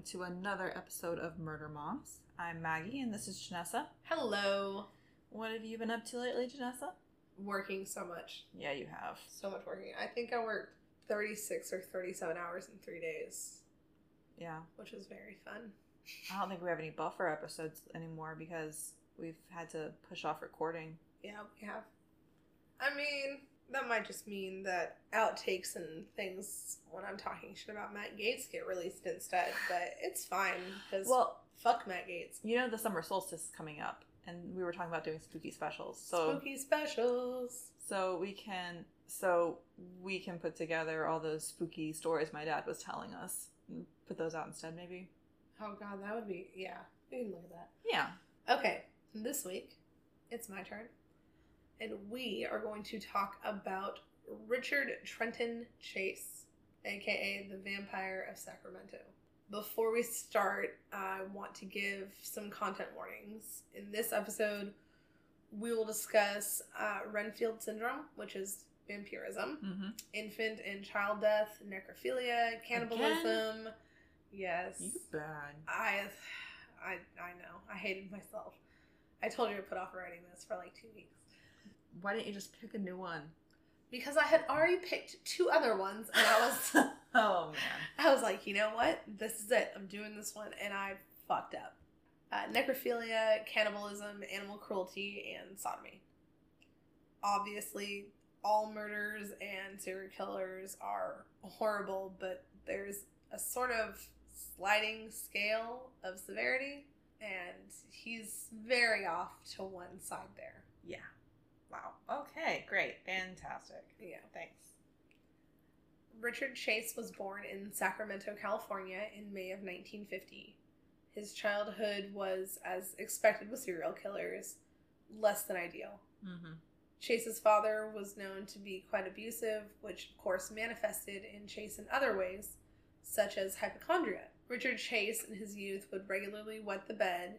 welcome to another episode of Murder Moms. I'm Maggie, and this is Janessa. Hello. What have you been up to lately, Janessa? Working so much. Yeah, you have. So much working. I think I worked 36 or 37 hours in three days, Yeah. which was very fun. I don't think we have any buffer episodes anymore because we've had to push off recording. Yeah, we have. I mean, that might just mean that outtakes and things when I'm talking shit about Matt Gaetz get released instead, but it's fine because Well, fuck Matt Gaetz. you know the summer solstice is coming up, and we were talking about doing spooky specials. So Spooky specials. so we can so we can put together all those spooky stories my dad was telling us. and Put those out instead, maybe. Oh god, that would be yeah. We can look at that. Yeah. Okay, this week it's my turn. And we are going to talk about Richard Trenton Chase, aka the Vampire of Sacramento. Before we start, I want to give some content warnings. In this episode, we will discuss uh, Renfield syndrome, which is vampirism, Mm-hmm. infant and child death, necrophilia, cannibalism. Yes. You bad. I, I, I know. I hated myself. I told you to put off writing this for like two weeks Why didn't you just pick a new one? because I had already picked two other ones, and I was, oh man. I was like, you know what? This is it. I'm doing this one, and I fucked up. Uh, necrophilia, cannibalism, animal cruelty, and sodomy. Obviously, all murders and serial killers are horrible, but there's a sort of sliding scale of severity, and he's very off to one side there. Yeah. Wow. Okay. Great. Fantastic. Yeah. Thanks. Richard Chase was born in Sacramento, California in May of 1950. His childhood was, as expected with serial killers, less than ideal. Mm-hmm. Chase's father was known to be quite abusive, which of course manifested in Chase in other ways, such as hypochondria. Richard Chase in his youth would regularly wet the bed.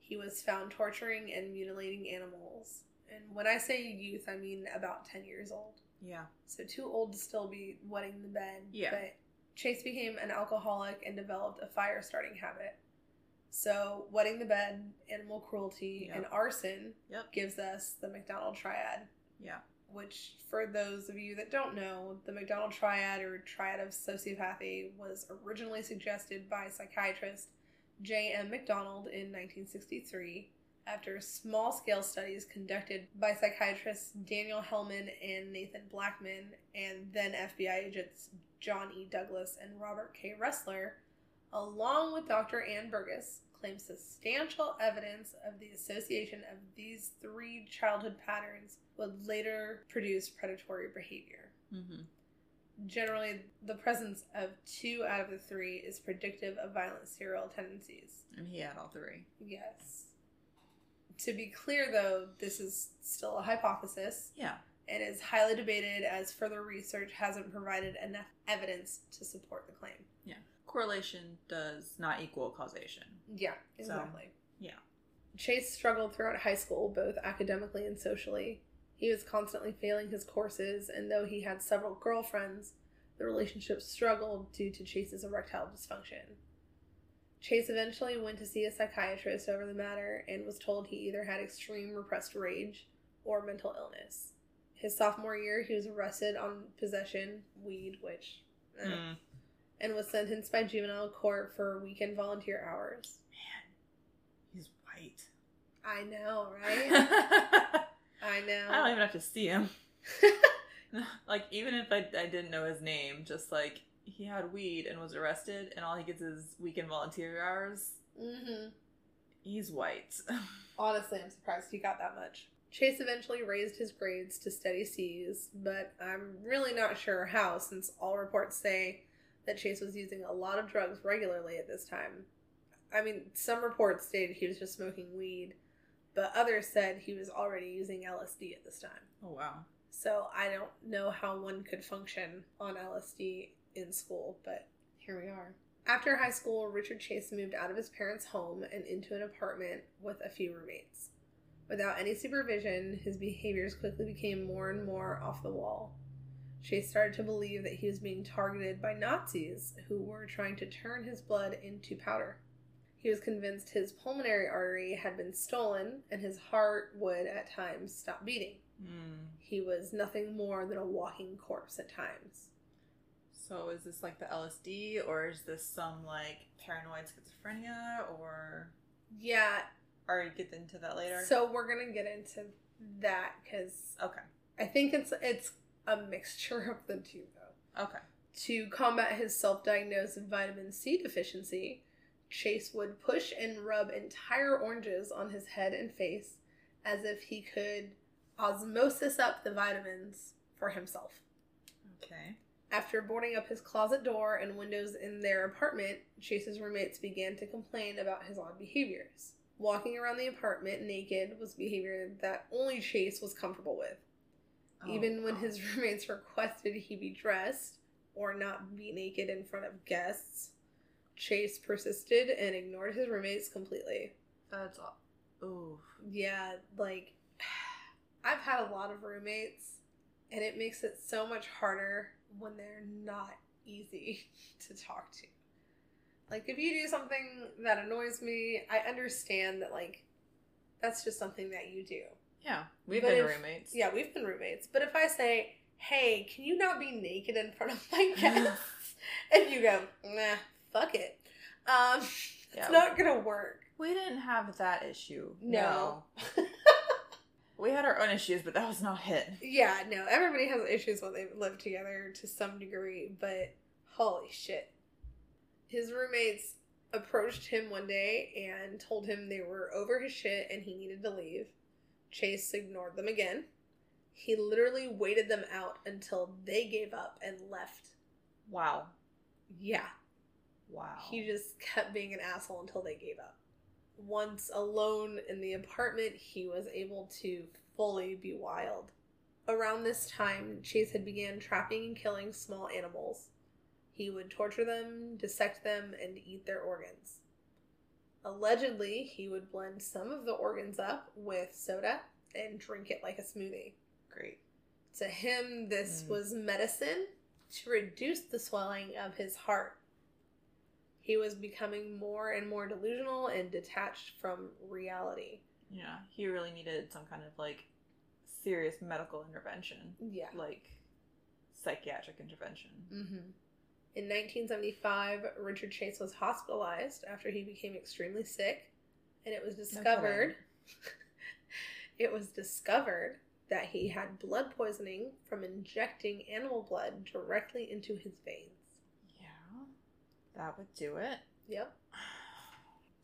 He was found torturing and mutilating animals. And when I say youth, I mean about 10 years old. Yeah. So too old to still be wetting the bed. Yeah. But Chase became an alcoholic and developed a fire starting habit. So wetting the bed, animal cruelty, Yep. and arson Yep. gives us the McDonald triad. Yeah. Which, for those of you that don't know, the McDonald triad or triad of sociopathy was originally suggested by psychiatrist J.M. McDonald in 1963 after small scale studies conducted by psychiatrists Daniel Hellman and Nathan Blackman, and then FBI agents John E. Douglas and Robert K. Ressler, along with Dr. Ann Burgess, claimed substantial evidence of the association of these three childhood patterns would later produce predatory behavior. Mm-hmm. Generally, the presence of two out of the three is predictive of violent serial tendencies. And he had all three. Yes. To be clear, though, this is still a hypothesis Yeah. and is highly debated as further research hasn't provided enough evidence to support the claim. Yeah. Correlation does not equal causation. Yeah, So, exactly. yeah. Chase struggled throughout high school, both academically and socially. He was constantly failing his courses, and though he had several girlfriends, the relationship struggled due to Chase's erectile dysfunction. Chase eventually went to see a psychiatrist over the matter and was told he either had extreme repressed rage or mental illness. His sophomore year, he was arrested on possession, weed, which, eh, Mm. and was sentenced by juvenile court for weekend volunteer hours. Man, he's white. I know, right? I know. I don't even have to see him. like even if I, I didn't know his name, just like he had weed and was arrested, and all he gets is weekend volunteer hours. hmm He's white. Honestly, I'm surprised he got that much. Chase eventually raised his grades to steady C's, but I'm really not sure how, since all reports say that Chase was using a lot of drugs regularly at this time. I mean, some reports stated he was just smoking weed, but others said he was already using LSD at this time. oh wow. So I don't know how one could function on LSD in school, but here we are. After high school, Richard Chase moved out of his parents' home and into an apartment with a few roommates. Without any supervision, his behaviors quickly became more and more off the wall. Chase started to believe that he was being targeted by Nazis who were trying to turn his blood into powder. He was convinced his pulmonary artery had been stolen and his heart would at times stop beating. Hmm. He was nothing more than a walking corpse at times. So is this like the LSD or is this some like paranoid schizophrenia or Yeah, or you get into that later? so we're gonna get into that because okay. I think it's it's a mixture of the two though. Okay. To combat his self-diagnosed vitamin C deficiency, Chase would push and rub entire oranges on his head and face as if he could osmosis up the vitamins for himself. Okay. After boarding up his closet door and windows in their apartment, Chase's roommates began to complain about his odd behaviors. Walking around the apartment naked was behavior that only Chase was comfortable with. Oh, Even when his roommates requested he be dressed or not be naked in front of guests, Chase persisted and ignored his roommates completely. That's all. Ooh. Yeah, like I've had a lot of roommates and it makes it so much harder when they're not easy to talk to. Like if you do something that annoys me, I understand that like that's just something that you do. Yeah. We've But been if- roommates. Yeah, we've been roommates. But if I say, "Hey, can you not be naked in front of my guests?" and you go, "Nah, fuck it," um, it's Yeah. not gonna work. We didn't have that issue. No. We had our own issues, but that was not it. Yeah, no, everybody has issues when they live together to some degree, but holy shit. His roommates approached him one day and told him they were over his shit and he needed to leave. Chase ignored them again. He literally waited them out until they gave up and left. Wow. Yeah, Wow. he just kept being an asshole until they gave up. Once alone in the apartment, he was able to fully be wild. Around this time, Chase had began trapping and killing small animals. He would torture them, dissect them, and eat their organs. Allegedly, he would blend some of the organs up with soda and drink it like a smoothie. Great. To him, this Mm. was medicine to reduce the swelling of his heart. He was becoming more and more delusional and detached from reality. Yeah. He really needed some kind of like serious medical intervention, Yeah. like psychiatric intervention. Mm-hmm. In 1975, Richard Chase was hospitalized after he became extremely sick, and it was discovered. it was discovered that he had blood poisoning from injecting animal blood directly into his veins. That would do it. Yep.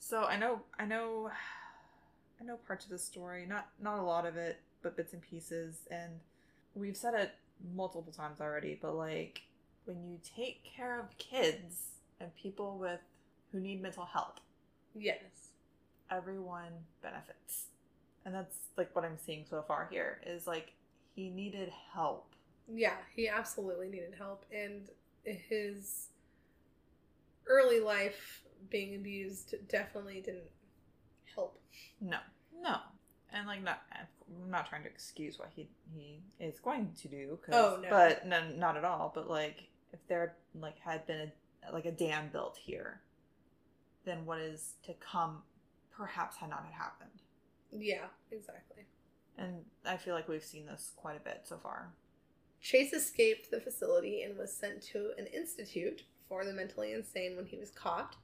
So I know I know I know parts of the story, not not a lot of it, but bits and pieces and we've said it multiple times already, but like when you take care of kids and people with who need mental help. Yes. everyone benefits. And that's like what I'm seeing so far here is like he needed help. Yeah, he absolutely needed help, and his early life being abused definitely didn't help. No. No. And like not I'm not trying to excuse what he he is going to do Oh, no. but no, not at all but like if there like had been a like a dam built here then what is to come perhaps had not had happened Yeah, exactly. and i feel like we've seen this quite a bit so far Chase escaped the facility and was sent to an institute for the mentally insane when he was caught,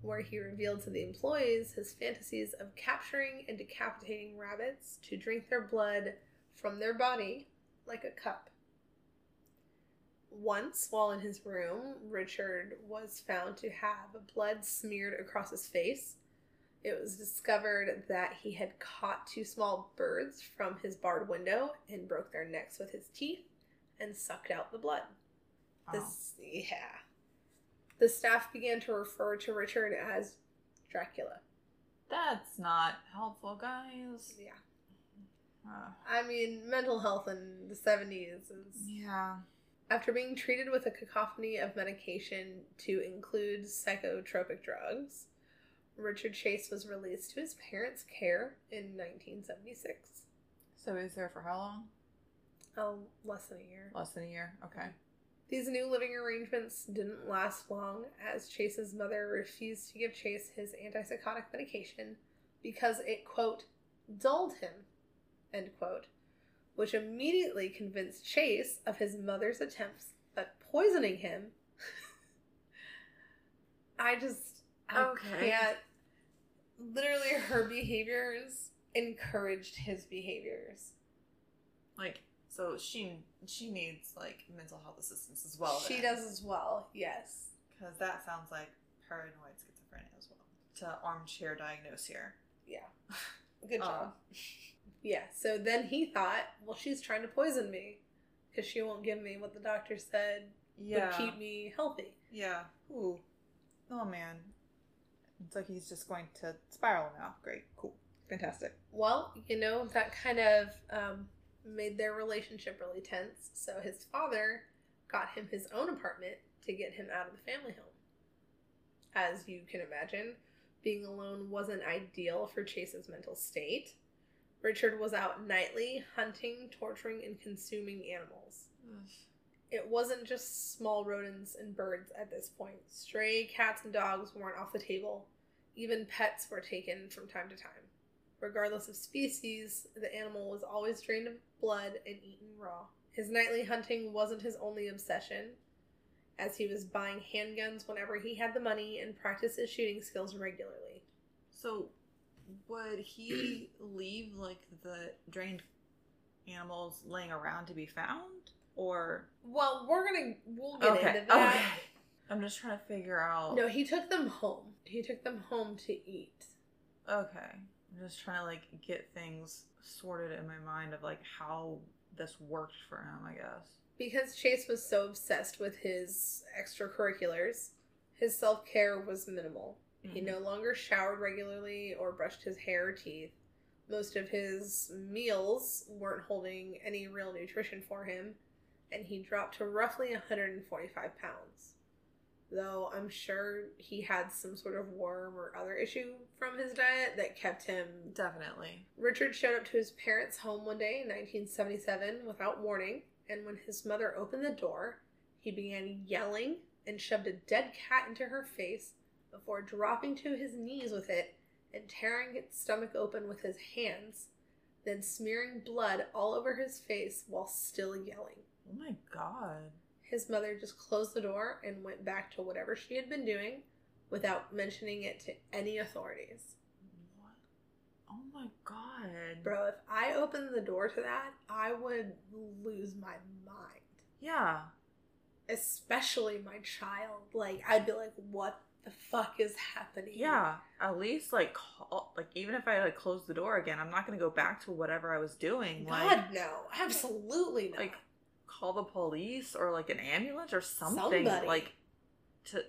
where he revealed to the employees his fantasies of capturing and decapitating rabbits to drink their blood from their body like a cup. Once, while in his room, Richard was found to have blood smeared across his face. It was discovered that he had caught two small birds from his barred window and broke their necks with his teeth and sucked out the blood. Wow. This, yeah. The staff began to refer to Richard as Dracula. that's not helpful guys Yeah. Uh, I mean, mental health in the 70s is. yeah After being treated with a cacophony of medication to include psychotropic drugs, Richard Chase was released to his parents' care in 1976. so he was there for how long Oh, less than a year. Less than a year. Okay. These new living arrangements didn't last long as Chase's mother refused to give Chase his antipsychotic medication because it, quote, dulled him, end quote, which immediately convinced Chase of his mother's attempts at poisoning him. I just, I Okay. can't. Literally, her behaviors encouraged his behaviors. Like, so she she needs like mental health assistance as well. she does as well, yes. because that sounds like paranoid schizophrenia as well. To armchair diagnose here. Yeah. Good Uh, job. Yeah, so then he thought, well, she's trying to poison me because she won't give me what the doctor said Yeah. would keep me healthy. Yeah. Ooh. Oh man. So he's just going to spiral now. Great. Cool. Fantastic. Well, you know, that kind of um, made their relationship really tense. So his father got him his own apartment to get him out of the family home. As you can imagine, being alone wasn't ideal for Chase's mental state. Richard was out nightly hunting, torturing, and consuming animals. It wasn't just small rodents and birds at this point. Stray cats and dogs weren't off the table. Even pets were taken from time to time. Regardless of species, the animal was always drained of blood and eaten raw. His nightly hunting wasn't his only obsession, as he was buying handguns whenever he had the money and practiced his shooting skills regularly. So, would he leave like the drained animals laying around to be found, or Well, we're gonna we'll get okay? into that. Okay. I'm just trying to figure out. No, he took them home. He took them home to eat. Okay. I'm just trying to like get things sorted in my mind of like how this worked for him. I guess. Because Chase was so obsessed with his extracurriculars, his self care was minimal. He Mhm. no longer showered regularly or brushed his hair or teeth. Most of his meals weren't holding any real nutrition for him, and he dropped to roughly 145 pounds. Though I'm sure he had some sort of worm or other issue from his diet that kept him Definitely. Richard showed up to his parents' home one day in 1977 without warning, and when his mother opened the door, he began yelling and shoved a dead cat into her face before dropping to his knees with it and tearing its stomach open with his hands, then smearing blood all over his face while still yelling. Oh my god. His mother just closed the door and went back to whatever she had been doing without mentioning it to any authorities. What? Oh my god. Bro, if I opened the door to that, I would lose my mind. Yeah. Especially my child. Like, I'd be like, what the fuck is happening? Yeah. At least like call, like even if I like close the door again, I'm not gonna go back to whatever I was doing. God, Like no. Absolutely not. like call the police or like an ambulance or something. Somebody. Like to.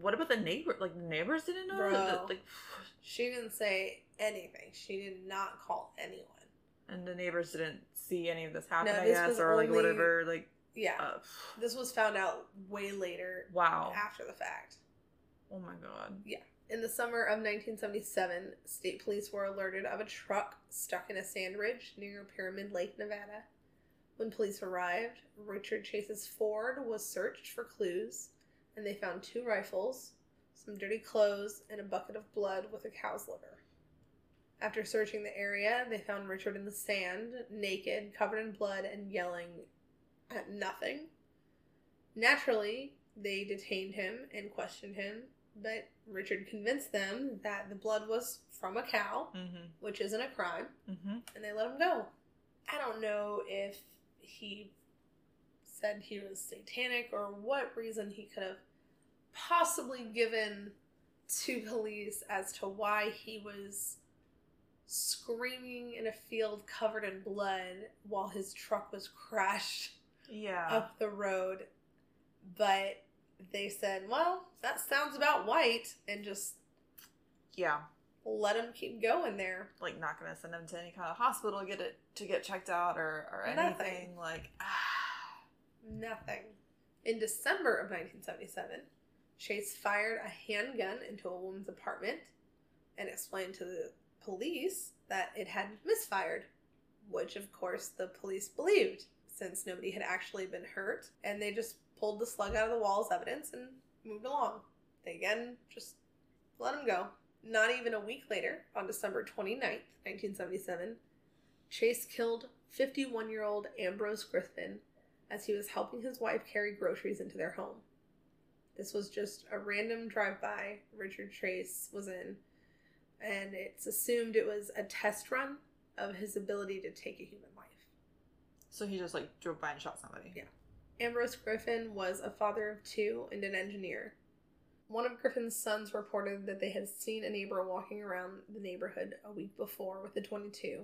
What about the neighbor? Like the neighbors didn't know. Bro. that- like, she didn't say anything. She did not call anyone. and the neighbors didn't see any of this happen. No, I this guess was or like whatever. Like. Yeah. Uh, this was found out way later wow. after the fact. Oh my god. Yeah. In the summer of 1977, state police were alerted of a truck stuck in a sand ridge near Pyramid Lake, Nevada. When police arrived, Richard Chase's Ford was searched for clues, and they found two rifles, some dirty clothes, and a bucket of blood with a cow's liver. After searching the area, they found Richard in the sand, naked, covered in blood, and yelling at nothing. Naturally, they detained him and questioned him, but Richard convinced them that the blood was from a cow, Mm-hmm. which isn't a crime, Mm-hmm. and they let him go. I don't know if he said he was satanic or what reason he could have possibly given to police as to why he was screaming in a field covered in blood while his truck was crashed Yeah. up the road. But they said, well, that sounds about white, and just yeah. let him keep going there. Like not gonna send him to any kind of hospital get it to get checked out or or Nothing. anything. Like ah. Nothing. In December of 1977, Chase fired a handgun into a woman's apartment and explained to the police that it had misfired. which of course the police believed since nobody had actually been hurt, and they just pulled the slug out of the wall as evidence and moved along. They again just let him go. Not even a week later, on December 29th, 1977, Chase killed 51 year old Ambrose Griffin as he was helping his wife carry groceries into their home. This was just a random drive by Richard Chase was in, and it's assumed it was a test run of his ability to take a human life. So he just like drove by and shot somebody. Yeah. Ambrose Griffin was a father of two and an engineer. One of Griffin's sons reported that they had seen a neighbor walking around the neighborhood a week before with a 22,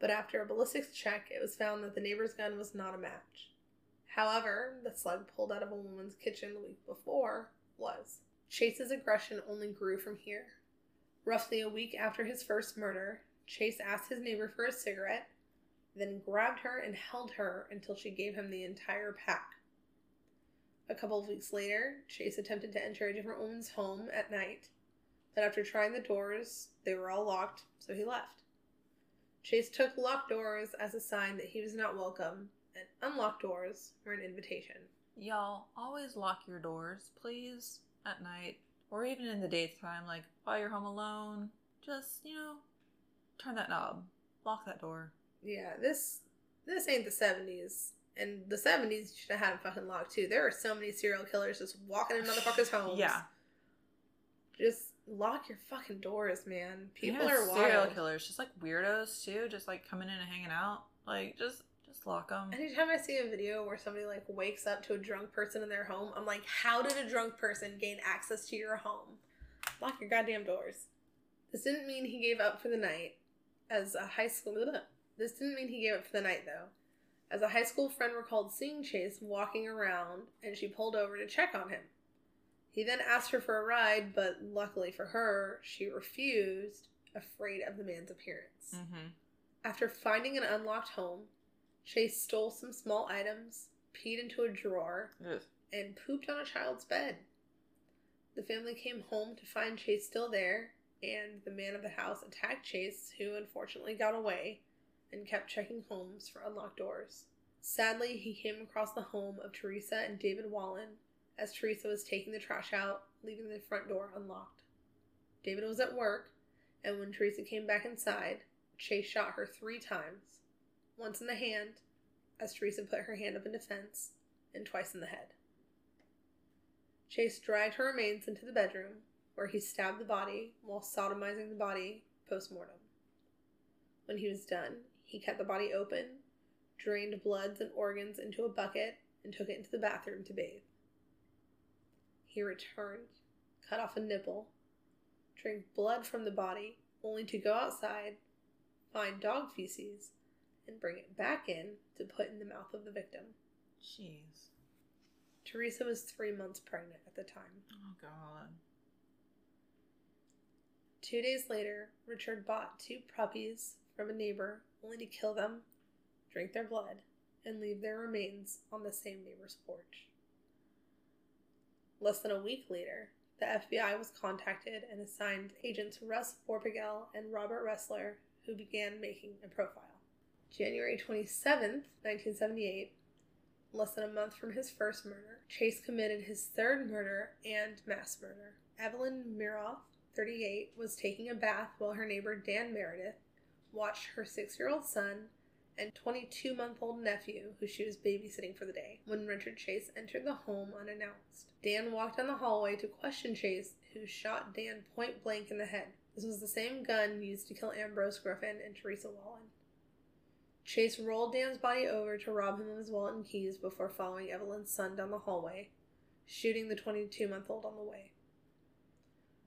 but after a ballistics check, it was found that the neighbor's gun was not a match. However, the slug pulled out of a woman's kitchen the week before was. Chase's aggression only grew from here. Roughly a week after his first murder, Chase asked his neighbor for a cigarette, then grabbed her and held her until she gave him the entire pack. A couple of weeks later, Chase attempted to enter a different woman's home at night, but after trying the doors, they were all locked, so he left. Chase took locked doors as a sign that he was not welcome and unlocked doors were an invitation. Y'all always lock your doors, please, at night or even in the daytime. Like while you're home alone, just you know, turn that knob, lock that door. Yeah, this this ain't the seventies. And the seventies you should have had them fucking locked too. There are so many serial killers just walking in motherfuckers' homes. Yeah. Just lock your fucking doors, man. People Yeah, are wild. serial killers, just like weirdos too, just like coming in and hanging out. Like just just lock them. Anytime I see a video where somebody like wakes up to a drunk person in their home, I'm like, how did a drunk person gain access to your home? Lock your goddamn doors. This didn't mean he gave up for the night. As a high school, this didn't mean he gave up for the night though. As a high school friend recalled seeing Chase walking around, and she pulled over to check on him. He then asked her for a ride, but luckily for her, she refused, afraid of the man's appearance. Mm-hmm. After finding an unlocked home, Chase stole some small items, peed into a drawer, and pooped on a child's bed. The family came home to find Chase still there, and the man of the house attacked Chase, who unfortunately got away and kept checking homes for unlocked doors. Sadly, he came across the home of Teresa and David Wallin as Teresa was taking the trash out, leaving the front door unlocked. David was at work, and when Teresa came back inside, Chase shot her three times once in the hand, as Teresa put her hand up in defense, and twice in the head. Chase dragged her remains into the bedroom, where he stabbed the body while sodomizing the body post mortem. When he was done, he cut the body open, drained bloods and organs into a bucket, and took it into the bathroom to bathe. He returned, cut off a nipple, drank blood from the body, only to go outside, find dog feces, and bring it back in to put in the mouth of the victim. Jeez. Teresa was three months pregnant at the time. Oh god. Two days later, Richard bought two puppies from a neighbor only to kill them, drink their blood, and leave their remains on the same neighbor's porch. Less than a week later, the FBI was contacted and assigned agents Russ Vorpagel and Robert Ressler, who began making a profile. January 27th, 1978, less than a month from his first murder, Chase committed his third murder and mass murder. Evelyn Miroff, 38, was taking a bath while her neighbor Dan Meredith watched her six year old son and 22 month old nephew, who she was babysitting for the day, when Richard Chase entered the home unannounced. Dan walked down the hallway to question Chase, who shot Dan point blank in the head. This was the same gun used to kill Ambrose Griffin and Teresa Wallin. Chase rolled Dan's body over to rob him of his wallet and keys before following Evelyn's son down the hallway, shooting the 22 month old on the way.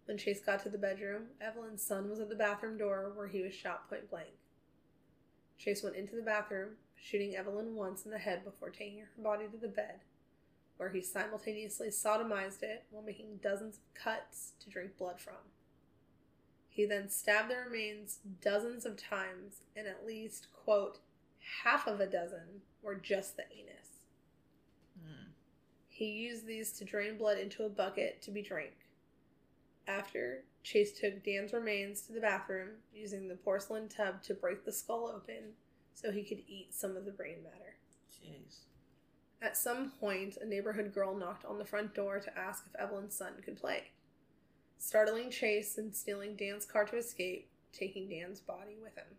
When Chase got to the bedroom, Evelyn's son was at the bathroom door where he was shot point blank. Chase went into the bathroom, shooting Evelyn once in the head before taking her body to the bed, where he simultaneously sodomized it while making dozens of cuts to drink blood from. He then stabbed the remains dozens of times, and at least, quote, half of a dozen were just the anus. Mm. He used these to drain blood into a bucket to be drank. After, Chase took Dan's remains to the bathroom, using the porcelain tub to break the skull open, so he could eat some of the brain matter. Jeez. At some point, a neighborhood girl knocked on the front door to ask if Evelyn's son could play, startling Chase and stealing Dan's car to escape, taking Dan's body with him.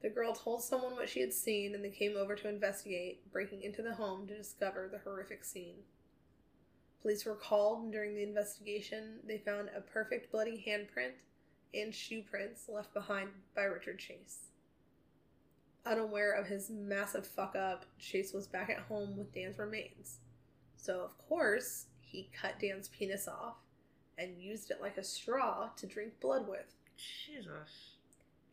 The girl told someone what she had seen and they came over to investigate, breaking into the home to discover the horrific scene. Police were called, and during the investigation, they found a perfect bloody handprint and shoe prints left behind by Richard Chase. Unaware of his massive fuck up, Chase was back at home with Dan's remains. So, of course, he cut Dan's penis off and used it like a straw to drink blood with. Jesus.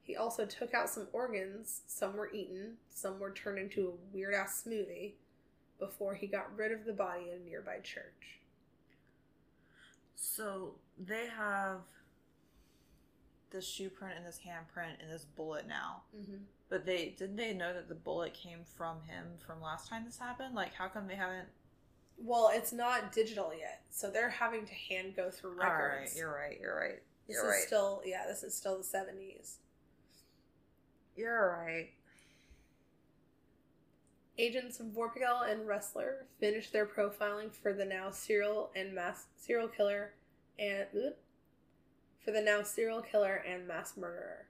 He also took out some organs, some were eaten, some were turned into a weird ass smoothie, before he got rid of the body in a nearby church. So they have this shoe print and this handprint and this bullet now. Mm-hmm. But they didn't they know that the bullet came from him from last time this happened? Like how come they haven't Well, it's not digital yet, so they're having to hand go through records. Alright, you're right, you're right. this You're is right. still yeah, this is still the seventies. You're right. Agents Vorpagel and Ressler finished their profiling for the now serial and mass serial killer and for the now serial killer and mass murderer.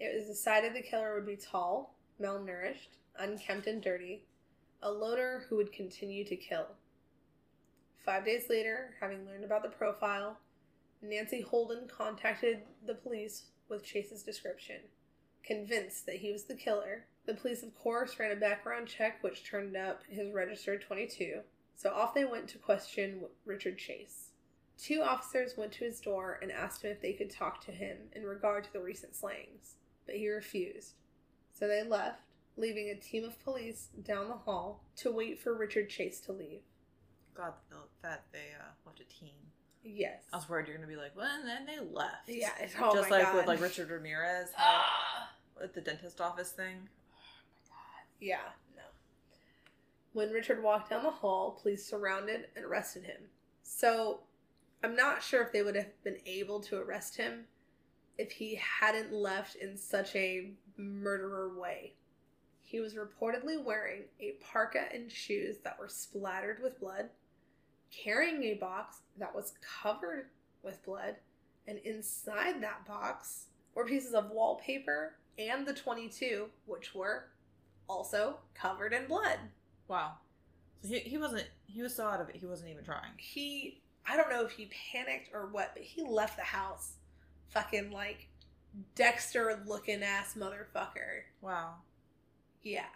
It was decided the killer would be tall, malnourished, unkempt and dirty, a loner who would continue to kill. Five days later, having learned about the profile, Nancy Holden contacted the police with Chase's description. Convinced that he was the killer, the police, of course, ran a background check which turned up his registered 22, so off they went to question Richard Chase. Two officers went to his door and asked him if they could talk to him in regard to the recent slayings, but he refused. So they left, leaving a team of police down the hall to wait for Richard Chase to leave. God that they uh, left a team. Yes. I was worried you're gonna be like, well, and then they left. Yeah, it's- oh Just like God. with like Richard Ramirez Ah! at the dentist office thing. Yeah, no. When Richard walked down the hall, police surrounded and arrested him. So, I'm not sure if they would have been able to arrest him if he hadn't left in such a murderer way. He was reportedly wearing a parka and shoes that were splattered with blood, carrying a box that was covered with blood, and inside that box were pieces of wallpaper and the 22, which were also covered in blood. Wow. So he, he wasn't he was so out of it he wasn't even trying. He, I don't know if he panicked or what, but he left the house fucking like Dexter looking ass motherfucker. Wow. Yeah.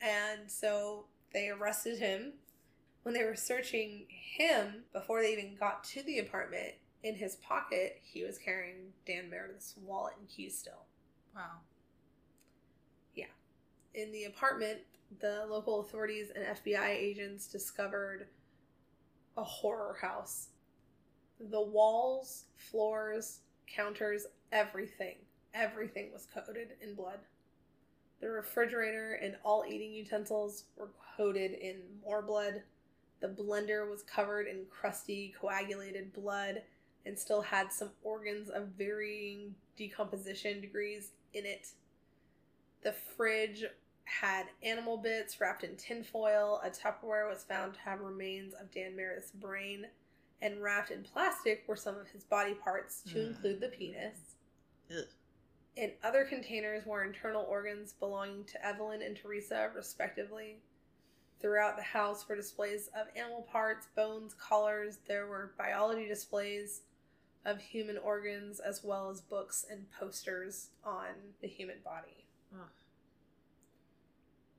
And so they arrested him. When they were searching him, before they even got to the apartment, in his pocket, he was carrying Dan Meredith's wallet and keys still. Wow. In the apartment, the local authorities and FBI agents discovered a horror house. The walls, floors, counters, everything, everything was coated in blood. The refrigerator and all eating utensils were coated in more blood. The blender was covered in crusty, coagulated blood and still had some organs of varying decomposition degrees in it. The fridge had animal bits wrapped in tinfoil. A Tupperware was found to have remains of Dan Meredith's brain, and wrapped in plastic were some of his body parts, to Mm. include the penis. Ugh. In other containers were internal organs belonging to Evelyn and Teresa, respectively. Throughout the house were displays of animal parts, bones, collars. There were biology displays of human organs, as well as books and posters on the human body.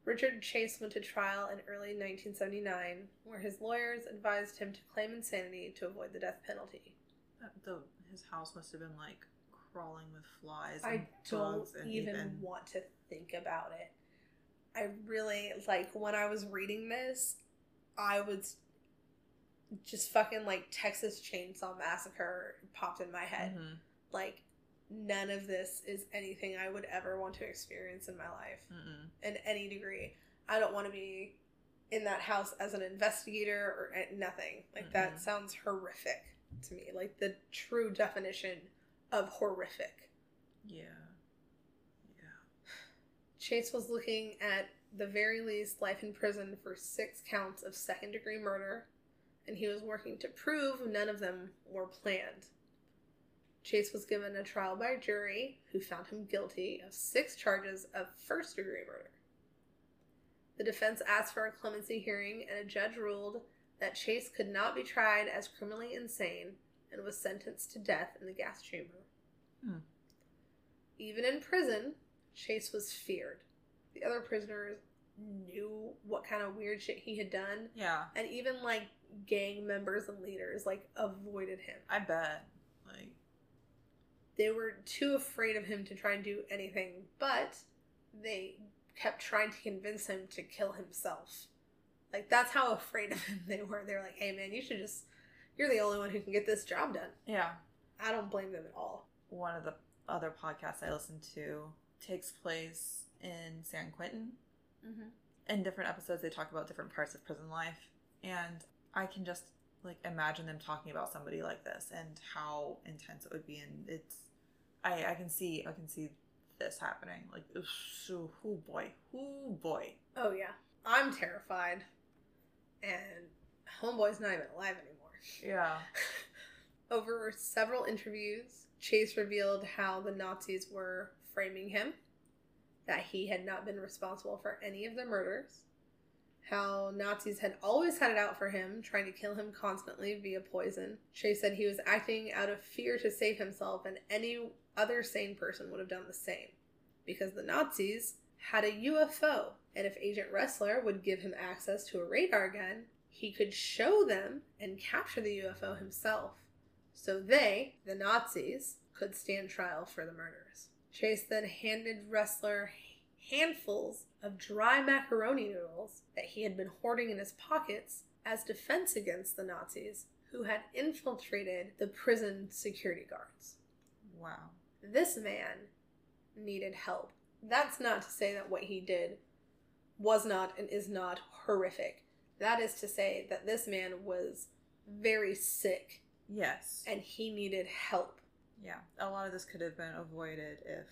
Richard Chase went to trial in early 1979, where his lawyers advised him to claim insanity to avoid the death penalty. The, his house must have been like crawling with flies. And I don't and even want to think about it. I really like when I was reading this, I was just fucking like Texas Chainsaw Massacre popped in my head. Mhm. Like none of this is anything I would ever want to experience in my life Mm-mm. in any degree. I don't want to be in that house as an investigator or nothing. Like that Mhm. sounds horrific to me. Like the true definition of horrific. Yeah. Yeah. Chase was looking at the very least life in prison for six counts of second degree murder, and he was working to prove none of them were planned. Chase was given a trial by jury who found him guilty of six charges of first degree murder. The defense asked for a clemency hearing, and a judge ruled that Chase could not be tried as criminally insane and was sentenced to death in the gas chamber. Hmm. Even in prison, Chase was feared. The other prisoners knew what kind of weird shit he had done, Yeah, and even like gang members and leaders like avoided him. I bet. They were too afraid of him to try and do anything, but they kept trying to convince him to kill himself. Like that's how afraid of him they were. They were like, "Hey man, you should just you're the only one who can get this job done." yeah. I don't blame them at all. One of the other podcasts I listen to takes place in San Quentin. Mm-hmm. In different episodes, they talk about different parts of prison life, and I can just like imagine them talking about somebody like this and how intense it would be. And it's, I I can see I can see this happening. Like, oh boy, oh boy. Oh yeah, I'm terrified, and homeboy's not even alive anymore. Yeah. Over several interviews, Chase revealed how the Nazis were framing him, that he had not been responsible for any of the murders, how Nazis had always had it out for him, trying to kill him constantly via poison. Chase said he was acting out of fear to save himself, and any other sane person would have done the same. Because the Nazis had a UFO, and if Agent Ressler would give him access to a radar gun, he could show them and capture the UFO himself. So they, the Nazis, could stand trial for the murders. Chase then handed Ressler handfuls of dry macaroni noodles that he had been hoarding in his pockets as defense against the Nazis who had infiltrated the prison security guards. Wow. This man needed help. That's not to say that what he did was not and is not horrific. That is to say that this man was very sick Yes. and he needed help. Yeah. A lot of this could have been avoided if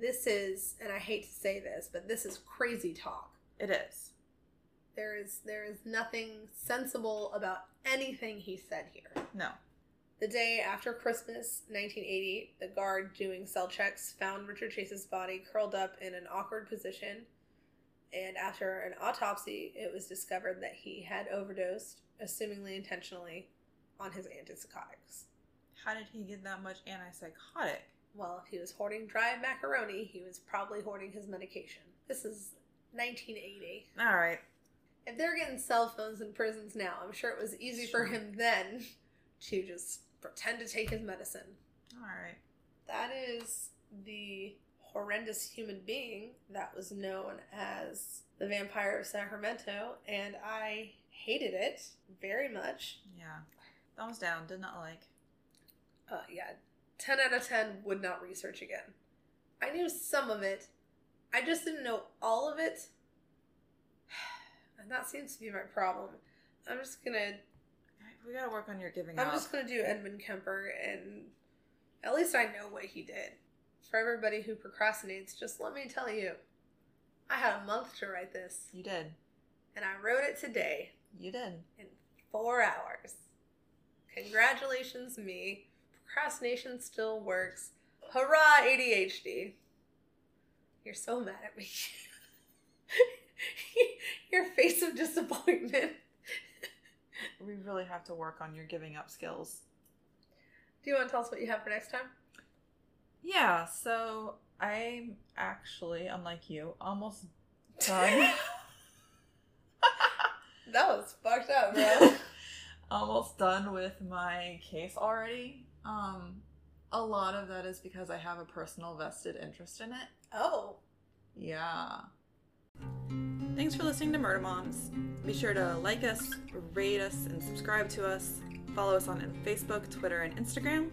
This is, and I hate to say this, but this is crazy talk. it is. There is there is nothing sensible about anything he said here. No. The day after Christmas, 1980, the guard doing cell checks found Richard Chase's body curled up in an awkward position. And after an autopsy, it was discovered that he had overdosed, assumingly intentionally, on his antipsychotics. How did he get that much antipsychotic? Well, if he was hoarding dry macaroni, he was probably hoarding his medication. This is 1980. All right. If they're getting cell phones in prisons now, I'm sure it was easy for him then to just pretend to take his medicine. All right. That is the horrendous human being that was known as the Vampire of Sacramento, and I hated it very much. Yeah. Thumbs down. Did not like. Uh, yeah, 10 out of 10 would not research again. I knew some of it, I just didn't know all of it. And that seems to be my problem. I'm just gonna We gotta work on your giving I'm up. just gonna do Edmund Kemper, and at least I know what he did. For everybody who procrastinates, just let me tell you, I had a month to write this, You did. and I wrote it today You did. in four hours. Congratulations, me. Procrastination still works. Hurrah, ADHD. You're so mad at me. Your face of disappointment. We really have to work on your giving up skills. Do you want to tell us what you have for next time? Yeah. So I'm actually, unlike you, almost done. That was fucked up, bro. almost done with my case already. Um, a lot of that is because I have a personal vested interest in it. oh. Yeah. Thanks for listening to Murder Moms. Be sure to like us, rate us, and subscribe to us. Follow us on Facebook, Twitter, and Instagram.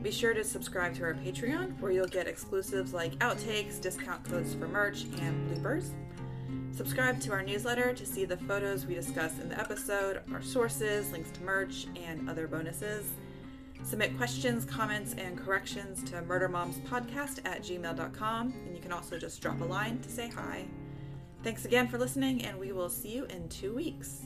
Be sure to subscribe to our Patreon, where you'll get exclusives like outtakes, discount codes for merch, and bloopers. Subscribe to our newsletter to see the photos we discuss in the episode, our sources, links to merch, and other bonuses. Submit questions, comments, and corrections to murdermomspodcast at gmail.com, and you can also just drop a line to say hi. Thanks again for listening, and we will see you in two weeks.